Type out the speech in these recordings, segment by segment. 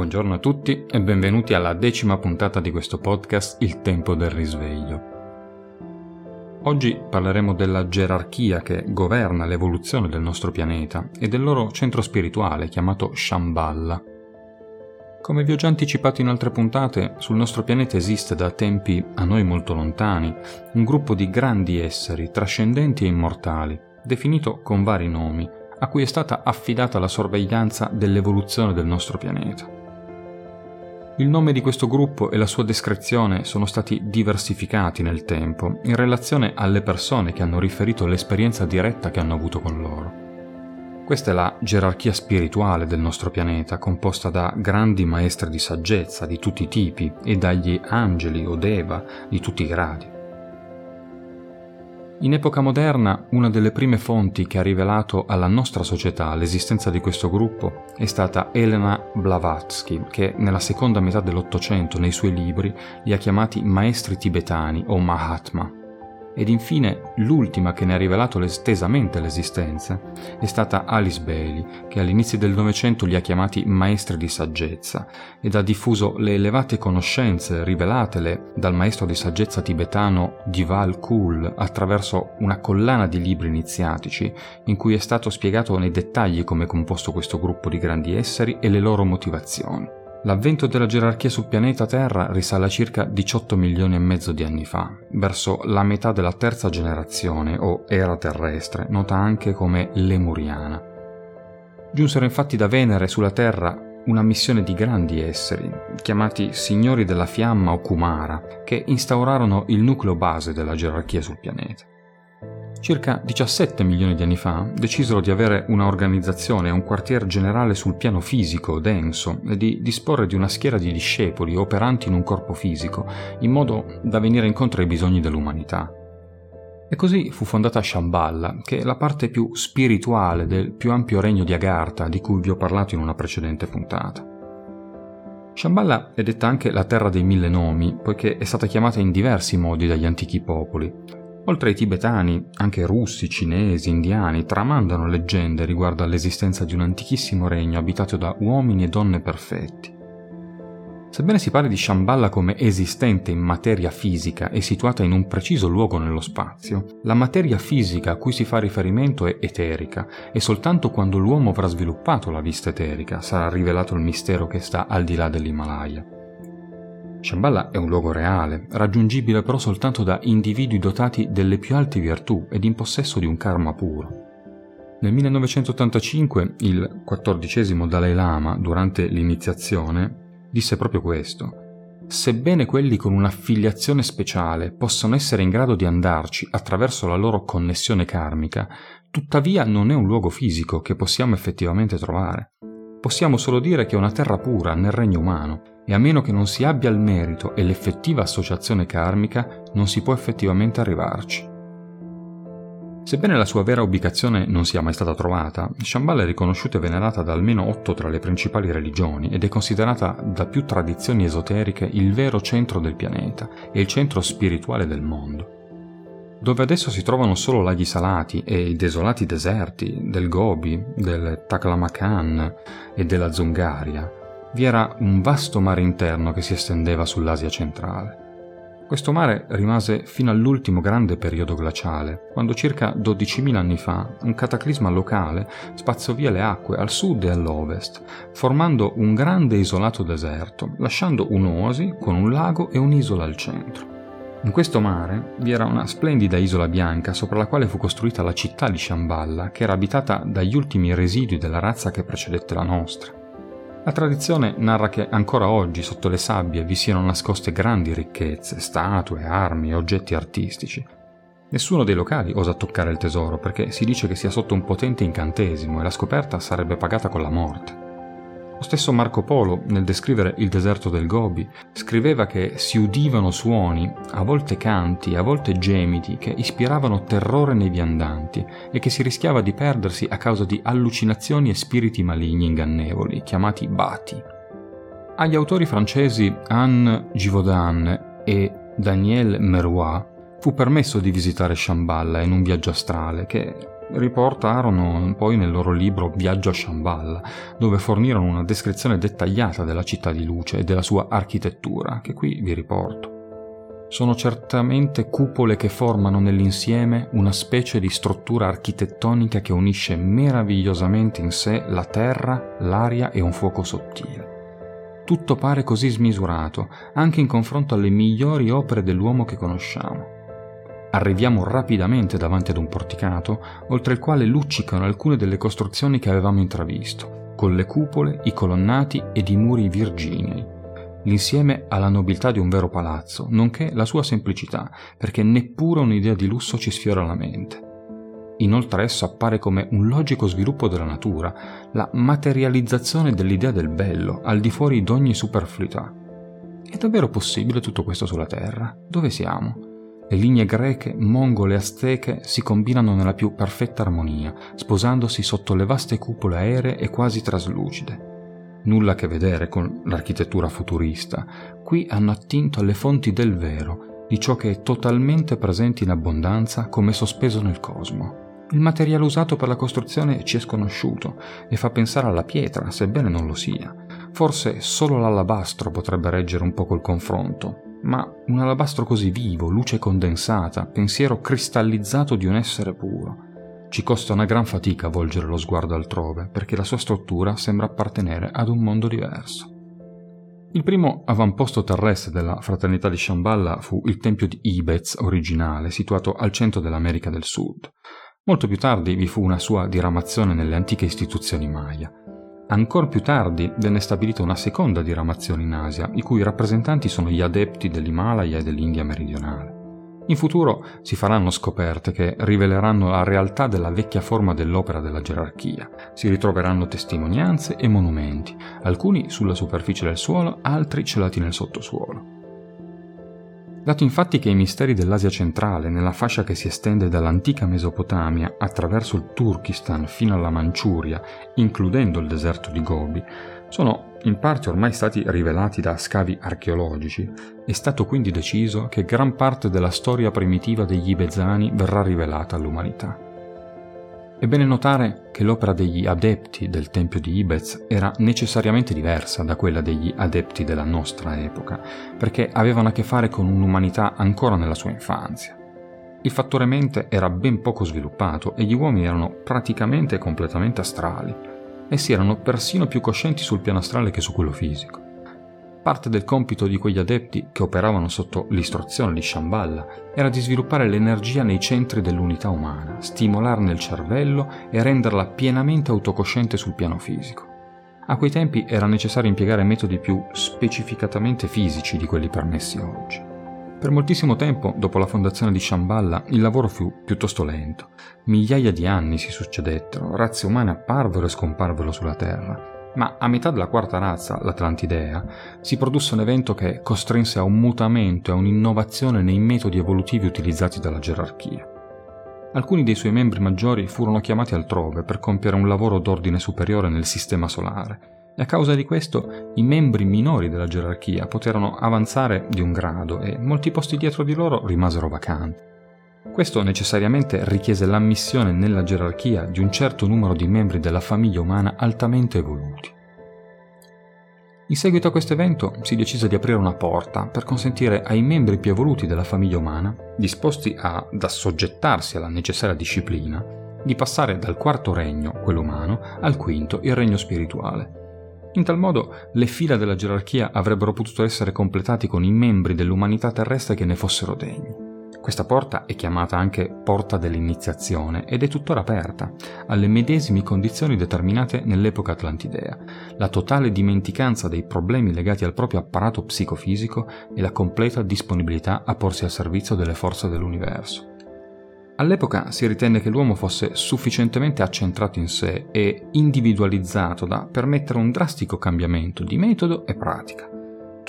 Buongiorno a tutti e benvenuti alla decima puntata di questo podcast Il tempo del risveglio. Oggi parleremo della gerarchia che governa l'evoluzione del nostro pianeta e del loro centro spirituale chiamato Shambhala. Come vi ho già anticipato in altre puntate, sul nostro pianeta esiste da tempi a noi molto lontani un gruppo di grandi esseri trascendenti e immortali, definito con vari nomi, a cui è stata affidata la sorveglianza dell'evoluzione del nostro pianeta. Il nome di questo gruppo e la sua descrizione sono stati diversificati nel tempo in relazione alle persone che hanno riferito l'esperienza diretta che hanno avuto con loro. Questa è la gerarchia spirituale del nostro pianeta, composta da grandi maestri di saggezza di tutti i tipi e dagli angeli o deva di tutti i gradi. In epoca moderna, una delle prime fonti che ha rivelato alla nostra società l'esistenza di questo gruppo è stata Elena Blavatsky, che nella seconda metà dell'Ottocento nei suoi libri li ha chiamati maestri tibetani o Mahatma. Ed infine l'ultima che ne ha rivelato estesamente l'esistenza è stata Alice Bailey, che all'inizio del Novecento li ha chiamati maestri di saggezza ed ha diffuso le elevate conoscenze rivelatele dal maestro di saggezza tibetano Dival Kul attraverso una collana di libri iniziatici in cui è stato spiegato nei dettagli come è composto questo gruppo di grandi esseri e le loro motivazioni. L'avvento della gerarchia sul pianeta Terra risale a circa 18 milioni e mezzo di anni fa, verso la metà della terza generazione o era terrestre, nota anche come lemuriana. Giunsero infatti da Venere sulla Terra una missione di grandi esseri, chiamati Signori della Fiamma o Kumara, che instaurarono il nucleo base della gerarchia sul pianeta. Circa 17 milioni di anni fa decisero di avere una organizzazione e un quartier generale sul piano fisico, denso, e di disporre di una schiera di discepoli operanti in un corpo fisico, in modo da venire incontro ai bisogni dell'umanità. E così fu fondata Shambhala, che è la parte più spirituale del più ampio regno di Agartha di cui vi ho parlato in una precedente puntata. Shambhala è detta anche la terra dei mille nomi, poiché è stata chiamata in diversi modi dagli antichi popoli, Oltre ai tibetani, anche russi, cinesi, indiani tramandano leggende riguardo all'esistenza di un antichissimo regno abitato da uomini e donne perfetti. Sebbene si parli di Shambhala come esistente in materia fisica e situata in un preciso luogo nello spazio, la materia fisica a cui si fa riferimento è eterica e soltanto quando l'uomo avrà sviluppato la vista eterica sarà rivelato il mistero che sta al di là dell'Himalaya. Shambhala è un luogo reale, raggiungibile però soltanto da individui dotati delle più alte virtù ed in possesso di un karma puro. Nel 1985 il quattordicesimo Dalai Lama, durante l'iniziazione, disse proprio questo. Sebbene quelli con un'affiliazione speciale possano essere in grado di andarci attraverso la loro connessione karmica, tuttavia non è un luogo fisico che possiamo effettivamente trovare. Possiamo solo dire che è una terra pura nel regno umano e a meno che non si abbia il merito e l'effettiva associazione karmica non si può effettivamente arrivarci. Sebbene la sua vera ubicazione non sia mai stata trovata, Shambhala è riconosciuta e venerata da almeno otto tra le principali religioni ed è considerata da più tradizioni esoteriche il vero centro del pianeta e il centro spirituale del mondo dove adesso si trovano solo laghi salati e i desolati deserti del Gobi, del Taklamakan e della Zungaria, vi era un vasto mare interno che si estendeva sull'Asia centrale. Questo mare rimase fino all'ultimo grande periodo glaciale, quando circa 12.000 anni fa un cataclisma locale spazzò via le acque al sud e all'ovest, formando un grande isolato deserto, lasciando un'oasi con un lago e un'isola al centro. In questo mare vi era una splendida isola bianca sopra la quale fu costruita la città di Shamballa, che era abitata dagli ultimi residui della razza che precedette la nostra. La tradizione narra che ancora oggi sotto le sabbie vi siano nascoste grandi ricchezze, statue, armi e oggetti artistici. Nessuno dei locali osa toccare il tesoro perché si dice che sia sotto un potente incantesimo e la scoperta sarebbe pagata con la morte. Lo stesso Marco Polo, nel descrivere il deserto del Gobi, scriveva che si udivano suoni, a volte canti, a volte gemiti, che ispiravano terrore nei viandanti e che si rischiava di perdersi a causa di allucinazioni e spiriti maligni ingannevoli, chiamati bati. Agli autori francesi Anne Givaudan e Daniel Merois fu permesso di visitare Shambhala in un viaggio astrale che riportarono poi nel loro libro Viaggio a Shambhala, dove fornirono una descrizione dettagliata della città di luce e della sua architettura, che qui vi riporto. Sono certamente cupole che formano nell'insieme una specie di struttura architettonica che unisce meravigliosamente in sé la terra, l'aria e un fuoco sottile tutto pare così smisurato, anche in confronto alle migliori opere dell'uomo che conosciamo. Arriviamo rapidamente davanti ad un porticato, oltre il quale luccicano alcune delle costruzioni che avevamo intravisto, con le cupole, i colonnati ed i muri virginei. L'insieme ha la nobiltà di un vero palazzo, nonché la sua semplicità, perché neppure un'idea di lusso ci sfiora la mente. Inoltre esso appare come un logico sviluppo della natura, la materializzazione dell'idea del bello, al di fuori di ogni superfluità. È davvero possibile tutto questo sulla Terra? Dove siamo? Le linee greche, mongole e azteche si combinano nella più perfetta armonia, sposandosi sotto le vaste cupole aeree e quasi traslucide. Nulla a che vedere con l'architettura futurista. Qui hanno attinto alle fonti del vero, di ciò che è totalmente presente in abbondanza come sospeso nel cosmo. Il materiale usato per la costruzione ci è sconosciuto e fa pensare alla pietra, sebbene non lo sia. Forse solo l'alabastro potrebbe reggere un poco il confronto, ma un alabastro così vivo, luce condensata, pensiero cristallizzato di un essere puro. Ci costa una gran fatica volgere lo sguardo altrove, perché la sua struttura sembra appartenere ad un mondo diverso. Il primo avamposto terrestre della fraternità di Shambhala fu il tempio di Ibez originale, situato al centro dell'America del Sud. Molto più tardi vi fu una sua diramazione nelle antiche istituzioni Maya. Ancora più tardi venne stabilita una seconda diramazione in Asia, i cui rappresentanti sono gli adepti dell'Himalaya e dell'India meridionale. In futuro si faranno scoperte che riveleranno la realtà della vecchia forma dell'opera della gerarchia. Si ritroveranno testimonianze e monumenti, alcuni sulla superficie del suolo, altri celati nel sottosuolo. Dato infatti che i misteri dell'Asia centrale, nella fascia che si estende dall'antica Mesopotamia attraverso il Turkistan fino alla Manciuria, includendo il deserto di Gobi, sono in parte ormai stati rivelati da scavi archeologici, è stato quindi deciso che gran parte della storia primitiva degli Ibezani verrà rivelata all'umanità. È bene notare che l'opera degli adepti del Tempio di Ibez era necessariamente diversa da quella degli adepti della nostra epoca, perché avevano a che fare con un'umanità ancora nella sua infanzia. Il fattore mente era ben poco sviluppato e gli uomini erano praticamente completamente astrali. Essi erano persino più coscienti sul piano astrale che su quello fisico. Parte del compito di quegli adepti che operavano sotto l'istruzione di Shambhala era di sviluppare l'energia nei centri dell'unità umana, stimolarne il cervello e renderla pienamente autocosciente sul piano fisico. A quei tempi era necessario impiegare metodi più specificatamente fisici di quelli permessi oggi. Per moltissimo tempo, dopo la fondazione di Shambhala, il lavoro fu piuttosto lento. Migliaia di anni si succedettero, razze umane apparvero e scomparvero sulla Terra ma a metà della quarta razza, l'Atlantidea, si produsse un evento che costrinse a un mutamento e a un'innovazione nei metodi evolutivi utilizzati dalla gerarchia. Alcuni dei suoi membri maggiori furono chiamati altrove per compiere un lavoro d'ordine superiore nel sistema solare, e a causa di questo i membri minori della gerarchia poterono avanzare di un grado e molti posti dietro di loro rimasero vacanti. Questo necessariamente richiese l'ammissione nella gerarchia di un certo numero di membri della famiglia umana altamente evoluti. In seguito a questo evento si decise di aprire una porta per consentire ai membri più evoluti della famiglia umana, disposti ad assoggettarsi alla necessaria disciplina, di passare dal quarto regno, quello umano, al quinto, il regno spirituale. In tal modo le fila della gerarchia avrebbero potuto essere completati con i membri dell'umanità terrestre che ne fossero degni. Questa porta è chiamata anche porta dell'iniziazione ed è tuttora aperta, alle medesime condizioni determinate nell'epoca atlantidea, la totale dimenticanza dei problemi legati al proprio apparato psicofisico e la completa disponibilità a porsi al servizio delle forze dell'universo. All'epoca si ritenne che l'uomo fosse sufficientemente accentrato in sé e individualizzato da permettere un drastico cambiamento di metodo e pratica.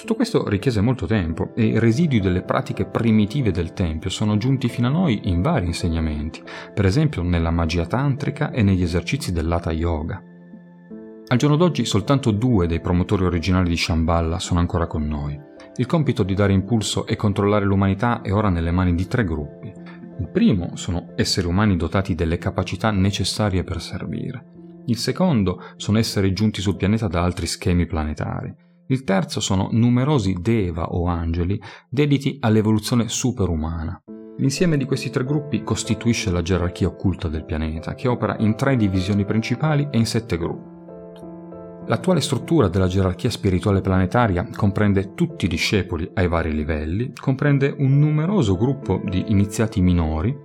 Tutto questo richiese molto tempo e i residui delle pratiche primitive del Tempio sono giunti fino a noi in vari insegnamenti, per esempio nella magia tantrica e negli esercizi dell'Hatha Yoga. Al giorno d'oggi soltanto due dei promotori originali di Shambhala sono ancora con noi. Il compito di dare impulso e controllare l'umanità è ora nelle mani di tre gruppi. Il primo sono esseri umani dotati delle capacità necessarie per servire. Il secondo sono esseri giunti sul pianeta da altri schemi planetari. Il terzo sono numerosi deva o angeli dediti all'evoluzione superumana. L'insieme di questi tre gruppi costituisce la gerarchia occulta del pianeta, che opera in tre divisioni principali e in sette gruppi. L'attuale struttura della gerarchia spirituale planetaria comprende tutti i discepoli ai vari livelli, comprende un numeroso gruppo di iniziati minori,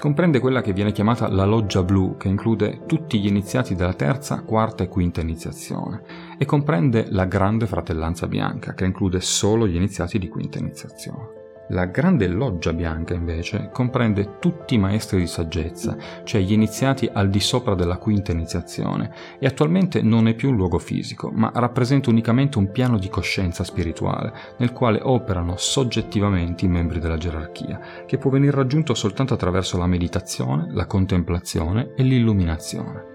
comprende quella che viene chiamata la loggia blu, che include tutti gli iniziati della terza, quarta e quinta iniziazione, e comprende la grande fratellanza bianca, che include solo gli iniziati di quinta iniziazione. La grande loggia bianca invece comprende tutti i maestri di saggezza, cioè gli iniziati al di sopra della quinta iniziazione, e attualmente non è più un luogo fisico, ma rappresenta unicamente un piano di coscienza spirituale, nel quale operano soggettivamente i membri della gerarchia, che può venire raggiunto soltanto attraverso la meditazione, la contemplazione e l'illuminazione.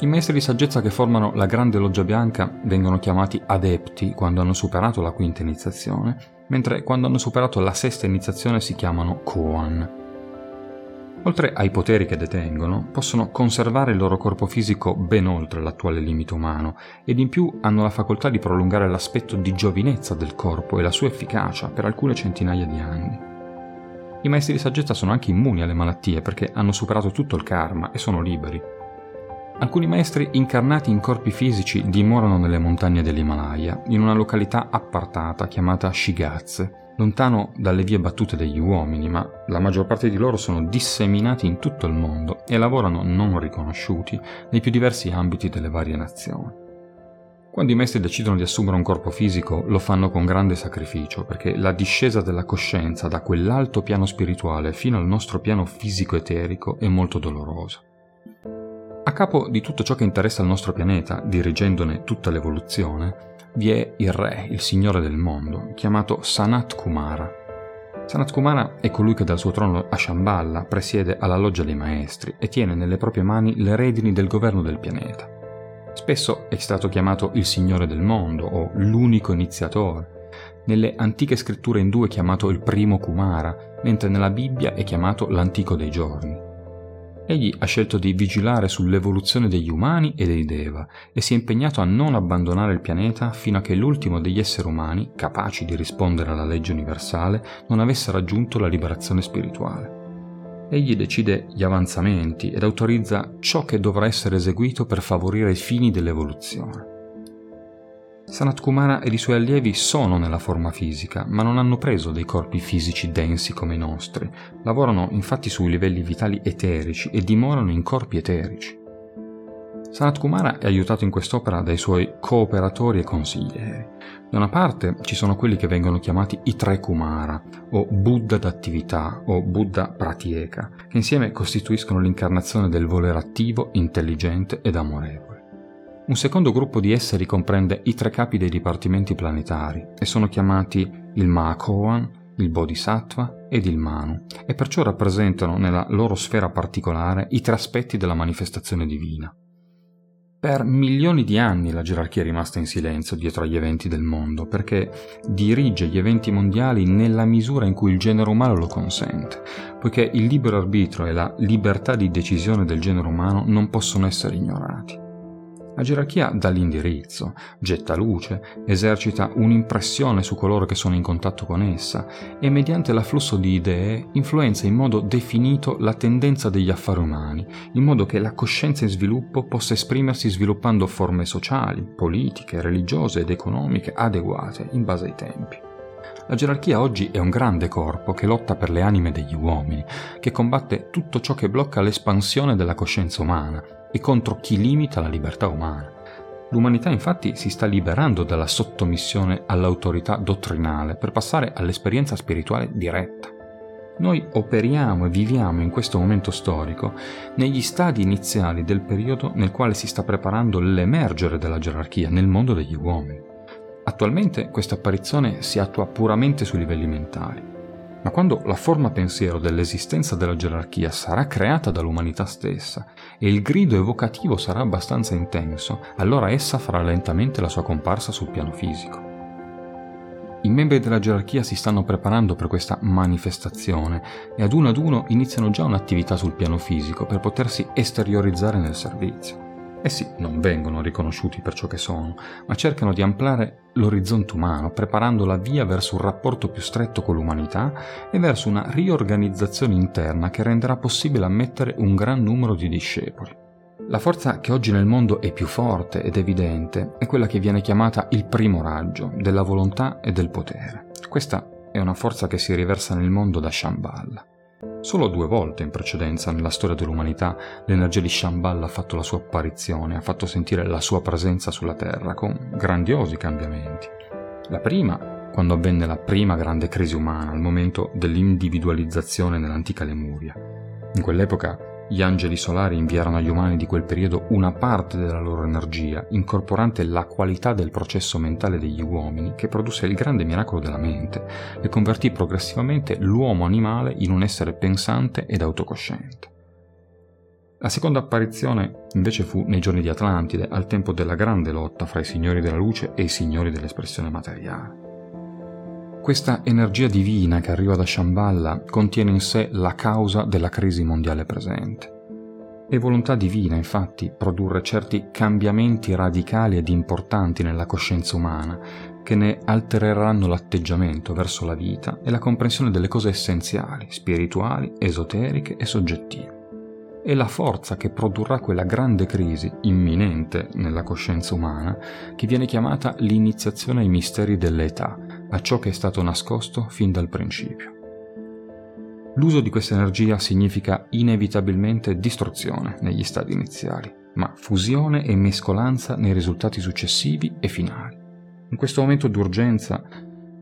I maestri di saggezza che formano la grande loggia bianca vengono chiamati adepti quando hanno superato la quinta iniziazione mentre quando hanno superato la sesta iniziazione si chiamano Koan. Oltre ai poteri che detengono, possono conservare il loro corpo fisico ben oltre l'attuale limite umano ed in più hanno la facoltà di prolungare l'aspetto di giovinezza del corpo e la sua efficacia per alcune centinaia di anni. I maestri di saggezza sono anche immuni alle malattie perché hanno superato tutto il karma e sono liberi. Alcuni maestri incarnati in corpi fisici dimorano nelle montagne dell'Himalaya, in una località appartata chiamata Shigaz, lontano dalle vie battute degli uomini, ma la maggior parte di loro sono disseminati in tutto il mondo e lavorano non riconosciuti nei più diversi ambiti delle varie nazioni. Quando i maestri decidono di assumere un corpo fisico lo fanno con grande sacrificio perché la discesa della coscienza da quell'alto piano spirituale fino al nostro piano fisico-eterico è molto dolorosa. Capo di tutto ciò che interessa il nostro pianeta, dirigendone tutta l'evoluzione, vi è il re, il signore del mondo, chiamato Sanat Kumara. Sanat Kumara è colui che dal suo trono a Shambhala presiede alla loggia dei maestri e tiene nelle proprie mani le redini del governo del pianeta. Spesso è stato chiamato il signore del mondo o l'unico iniziatore. Nelle antiche scritture indù è chiamato il primo Kumara, mentre nella Bibbia è chiamato l'antico dei giorni. Egli ha scelto di vigilare sull'evoluzione degli umani e dei Deva e si è impegnato a non abbandonare il pianeta fino a che l'ultimo degli esseri umani, capaci di rispondere alla legge universale, non avesse raggiunto la liberazione spirituale. Egli decide gli avanzamenti ed autorizza ciò che dovrà essere eseguito per favorire i fini dell'evoluzione. Sanat Kumara ed i suoi allievi sono nella forma fisica, ma non hanno preso dei corpi fisici densi come i nostri. Lavorano infatti sui livelli vitali eterici e dimorano in corpi eterici. Sanat Kumara è aiutato in quest'opera dai suoi cooperatori e consiglieri. Da una parte ci sono quelli che vengono chiamati i tre Kumara, o Buddha d'attività, o Buddha pratieka, che insieme costituiscono l'incarnazione del volere attivo, intelligente ed amorevole. Un secondo gruppo di esseri comprende i tre capi dei dipartimenti planetari e sono chiamati il Mahakohan, il Bodhisattva ed il Manu e perciò rappresentano nella loro sfera particolare i tre aspetti della manifestazione divina. Per milioni di anni la gerarchia è rimasta in silenzio dietro agli eventi del mondo perché dirige gli eventi mondiali nella misura in cui il genere umano lo consente, poiché il libero arbitro e la libertà di decisione del genere umano non possono essere ignorati. La gerarchia dà l'indirizzo, getta luce, esercita un'impressione su coloro che sono in contatto con essa e mediante l'afflusso di idee influenza in modo definito la tendenza degli affari umani, in modo che la coscienza in sviluppo possa esprimersi sviluppando forme sociali, politiche, religiose ed economiche adeguate in base ai tempi. La gerarchia oggi è un grande corpo che lotta per le anime degli uomini, che combatte tutto ciò che blocca l'espansione della coscienza umana e contro chi limita la libertà umana. L'umanità infatti si sta liberando dalla sottomissione all'autorità dottrinale per passare all'esperienza spirituale diretta. Noi operiamo e viviamo in questo momento storico negli stadi iniziali del periodo nel quale si sta preparando l'emergere della gerarchia nel mondo degli uomini. Attualmente questa apparizione si attua puramente sui livelli mentali. Ma quando la forma pensiero dell'esistenza della gerarchia sarà creata dall'umanità stessa e il grido evocativo sarà abbastanza intenso, allora essa farà lentamente la sua comparsa sul piano fisico. I membri della gerarchia si stanno preparando per questa manifestazione e ad uno ad uno iniziano già un'attività sul piano fisico per potersi esteriorizzare nel servizio. Essi non vengono riconosciuti per ciò che sono, ma cercano di ampliare l'orizzonte umano, preparando la via verso un rapporto più stretto con l'umanità e verso una riorganizzazione interna che renderà possibile ammettere un gran numero di discepoli. La forza che oggi nel mondo è più forte ed evidente è quella che viene chiamata il primo raggio della volontà e del potere. Questa è una forza che si riversa nel mondo da Shambhala. Solo due volte in precedenza nella storia dell'umanità l'energia di Shambhala ha fatto la sua apparizione, ha fatto sentire la sua presenza sulla Terra con grandiosi cambiamenti. La prima, quando avvenne la prima grande crisi umana, al momento dell'individualizzazione nell'antica Lemuria. In quell'epoca gli angeli solari inviarono agli umani di quel periodo una parte della loro energia, incorporante la qualità del processo mentale degli uomini, che produsse il grande miracolo della mente e convertì progressivamente l'uomo animale in un essere pensante ed autocosciente. La seconda apparizione invece fu nei giorni di Atlantide, al tempo della grande lotta fra i signori della luce e i signori dell'espressione materiale. Questa energia divina che arriva da Shambhala contiene in sé la causa della crisi mondiale presente. È volontà divina, infatti, produrre certi cambiamenti radicali ed importanti nella coscienza umana che ne altereranno l'atteggiamento verso la vita e la comprensione delle cose essenziali, spirituali, esoteriche e soggettive è la forza che produrrà quella grande crisi imminente nella coscienza umana che viene chiamata l'iniziazione ai misteri dell'età, a ciò che è stato nascosto fin dal principio. L'uso di questa energia significa inevitabilmente distruzione negli stadi iniziali, ma fusione e mescolanza nei risultati successivi e finali. In questo momento d'urgenza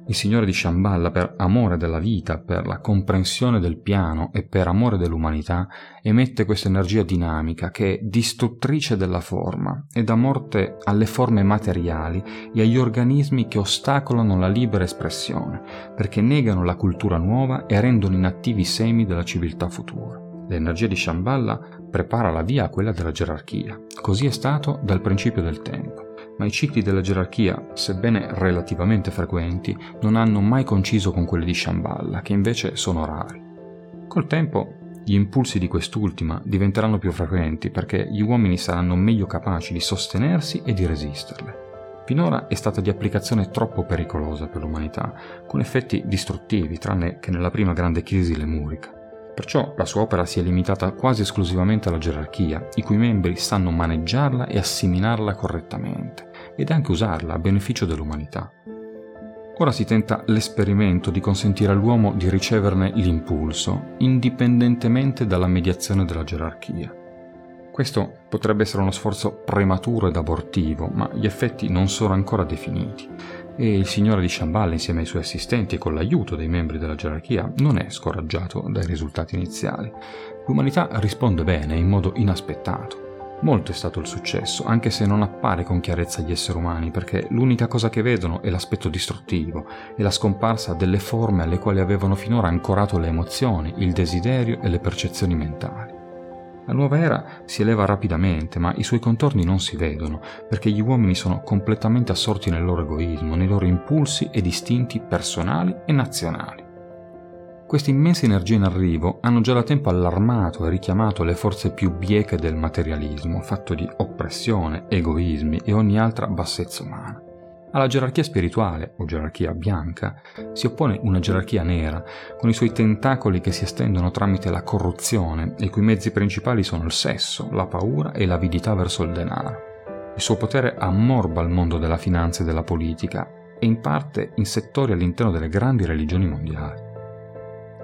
il Signore di Shambhala, per amore della vita, per la comprensione del piano e per amore dell'umanità, emette questa energia dinamica che è distruttrice della forma e dà morte alle forme materiali e agli organismi che ostacolano la libera espressione, perché negano la cultura nuova e rendono inattivi i semi della civiltà futura. L'energia di Shambhala prepara la via a quella della gerarchia. Così è stato dal principio del tempo ma i cicli della gerarchia, sebbene relativamente frequenti, non hanno mai conciso con quelli di Shambhala, che invece sono rari. Col tempo, gli impulsi di quest'ultima diventeranno più frequenti perché gli uomini saranno meglio capaci di sostenersi e di resisterle. Finora è stata di applicazione troppo pericolosa per l'umanità, con effetti distruttivi, tranne che nella prima grande crisi lemurica. Perciò la sua opera si è limitata quasi esclusivamente alla gerarchia, i cui membri sanno maneggiarla e assimilarla correttamente, ed anche usarla a beneficio dell'umanità. Ora si tenta l'esperimento di consentire all'uomo di riceverne l'impulso, indipendentemente dalla mediazione della gerarchia. Questo potrebbe essere uno sforzo prematuro ed abortivo, ma gli effetti non sono ancora definiti e il signore di Shambhala insieme ai suoi assistenti e con l'aiuto dei membri della gerarchia non è scoraggiato dai risultati iniziali. L'umanità risponde bene in modo inaspettato. Molto è stato il successo, anche se non appare con chiarezza agli esseri umani, perché l'unica cosa che vedono è l'aspetto distruttivo e la scomparsa delle forme alle quali avevano finora ancorato le emozioni, il desiderio e le percezioni mentali. La nuova era si eleva rapidamente, ma i suoi contorni non si vedono, perché gli uomini sono completamente assorti nel loro egoismo, nei loro impulsi ed istinti personali e nazionali. Queste immense energie in arrivo hanno già da tempo allarmato e richiamato le forze più bieche del materialismo, fatto di oppressione, egoismi e ogni altra bassezza umana. Alla gerarchia spirituale, o gerarchia bianca, si oppone una gerarchia nera, con i suoi tentacoli che si estendono tramite la corruzione e i cui mezzi principali sono il sesso, la paura e l'avidità verso il denaro. Il suo potere ammorba il mondo della finanza e della politica e in parte in settori all'interno delle grandi religioni mondiali.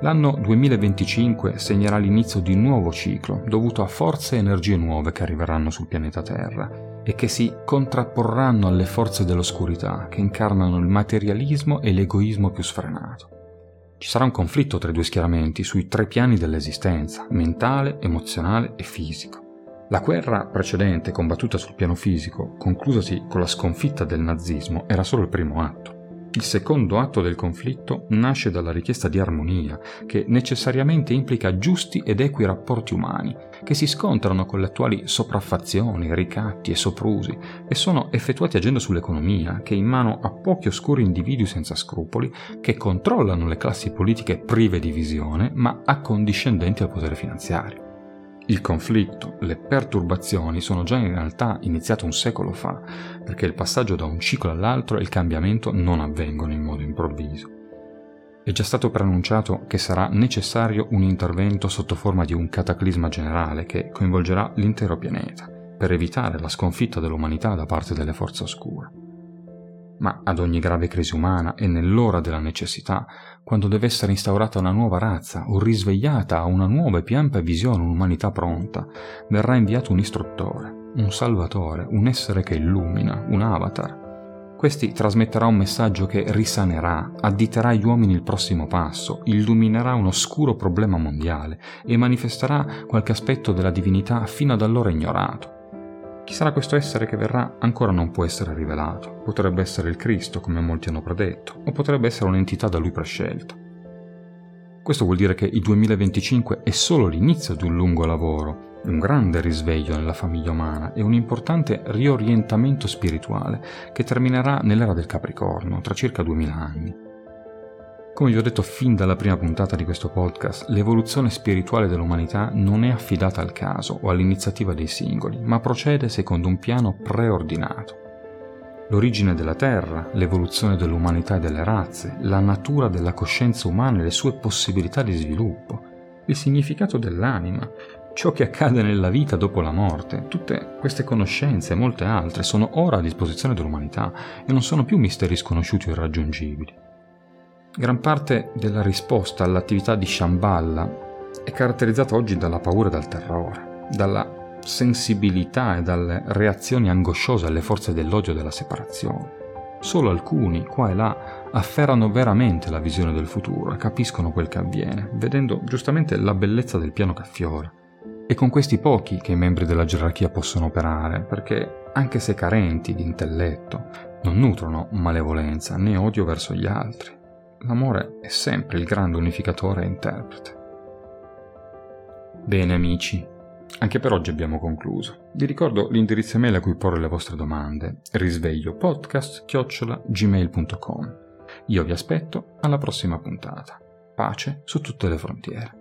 L'anno 2025 segnerà l'inizio di un nuovo ciclo dovuto a forze e energie nuove che arriveranno sul pianeta Terra e che si contrapporranno alle forze dell'oscurità che incarnano il materialismo e l'egoismo più sfrenato. Ci sarà un conflitto tra i due schieramenti sui tre piani dell'esistenza, mentale, emozionale e fisico. La guerra precedente combattuta sul piano fisico, conclusasi con la sconfitta del nazismo, era solo il primo atto. Il secondo atto del conflitto nasce dalla richiesta di armonia, che necessariamente implica giusti ed equi rapporti umani, che si scontrano con le attuali sopraffazioni, ricatti e soprusi, e sono effettuati agendo sull'economia, che è in mano a pochi oscuri individui senza scrupoli, che controllano le classi politiche prive di visione, ma accondiscendenti al potere finanziario. Il conflitto, le perturbazioni sono già in realtà iniziate un secolo fa, perché il passaggio da un ciclo all'altro e il cambiamento non avvengono in modo improvviso. È già stato preannunciato che sarà necessario un intervento sotto forma di un cataclisma generale che coinvolgerà l'intero pianeta, per evitare la sconfitta dell'umanità da parte delle forze oscure ma ad ogni grave crisi umana e nell'ora della necessità, quando deve essere instaurata una nuova razza o risvegliata a una nuova e più ampia visione un'umanità pronta, verrà inviato un istruttore, un salvatore, un essere che illumina, un avatar. Questi trasmetterà un messaggio che risanerà, additerà agli uomini il prossimo passo, illuminerà un oscuro problema mondiale e manifesterà qualche aspetto della divinità fino ad allora ignorato chi sarà questo essere che verrà ancora non può essere rivelato. Potrebbe essere il Cristo, come molti hanno predetto, o potrebbe essere un'entità da lui prescelta. Questo vuol dire che il 2025 è solo l'inizio di un lungo lavoro, un grande risveglio nella famiglia umana e un importante riorientamento spirituale che terminerà nell'era del Capricorno, tra circa 2000 anni. Come vi ho detto fin dalla prima puntata di questo podcast, l'evoluzione spirituale dell'umanità non è affidata al caso o all'iniziativa dei singoli, ma procede secondo un piano preordinato. L'origine della Terra, l'evoluzione dell'umanità e delle razze, la natura della coscienza umana e le sue possibilità di sviluppo, il significato dell'anima, ciò che accade nella vita dopo la morte, tutte queste conoscenze e molte altre sono ora a disposizione dell'umanità e non sono più misteri sconosciuti o irraggiungibili. Gran parte della risposta all'attività di Shambhala è caratterizzata oggi dalla paura e dal terrore, dalla sensibilità e dalle reazioni angosciose alle forze dell'odio e della separazione. Solo alcuni, qua e là, afferrano veramente la visione del futuro e capiscono quel che avviene, vedendo giustamente la bellezza del piano che affiora. È con questi pochi che i membri della gerarchia possono operare, perché, anche se carenti di intelletto, non nutrono malevolenza né odio verso gli altri l'amore è sempre il grande unificatore e interprete. Bene amici, anche per oggi abbiamo concluso. Vi ricordo l'indirizzo email a cui porre le vostre domande, risveglio podcast-gmail.com. Io vi aspetto alla prossima puntata. Pace su tutte le frontiere.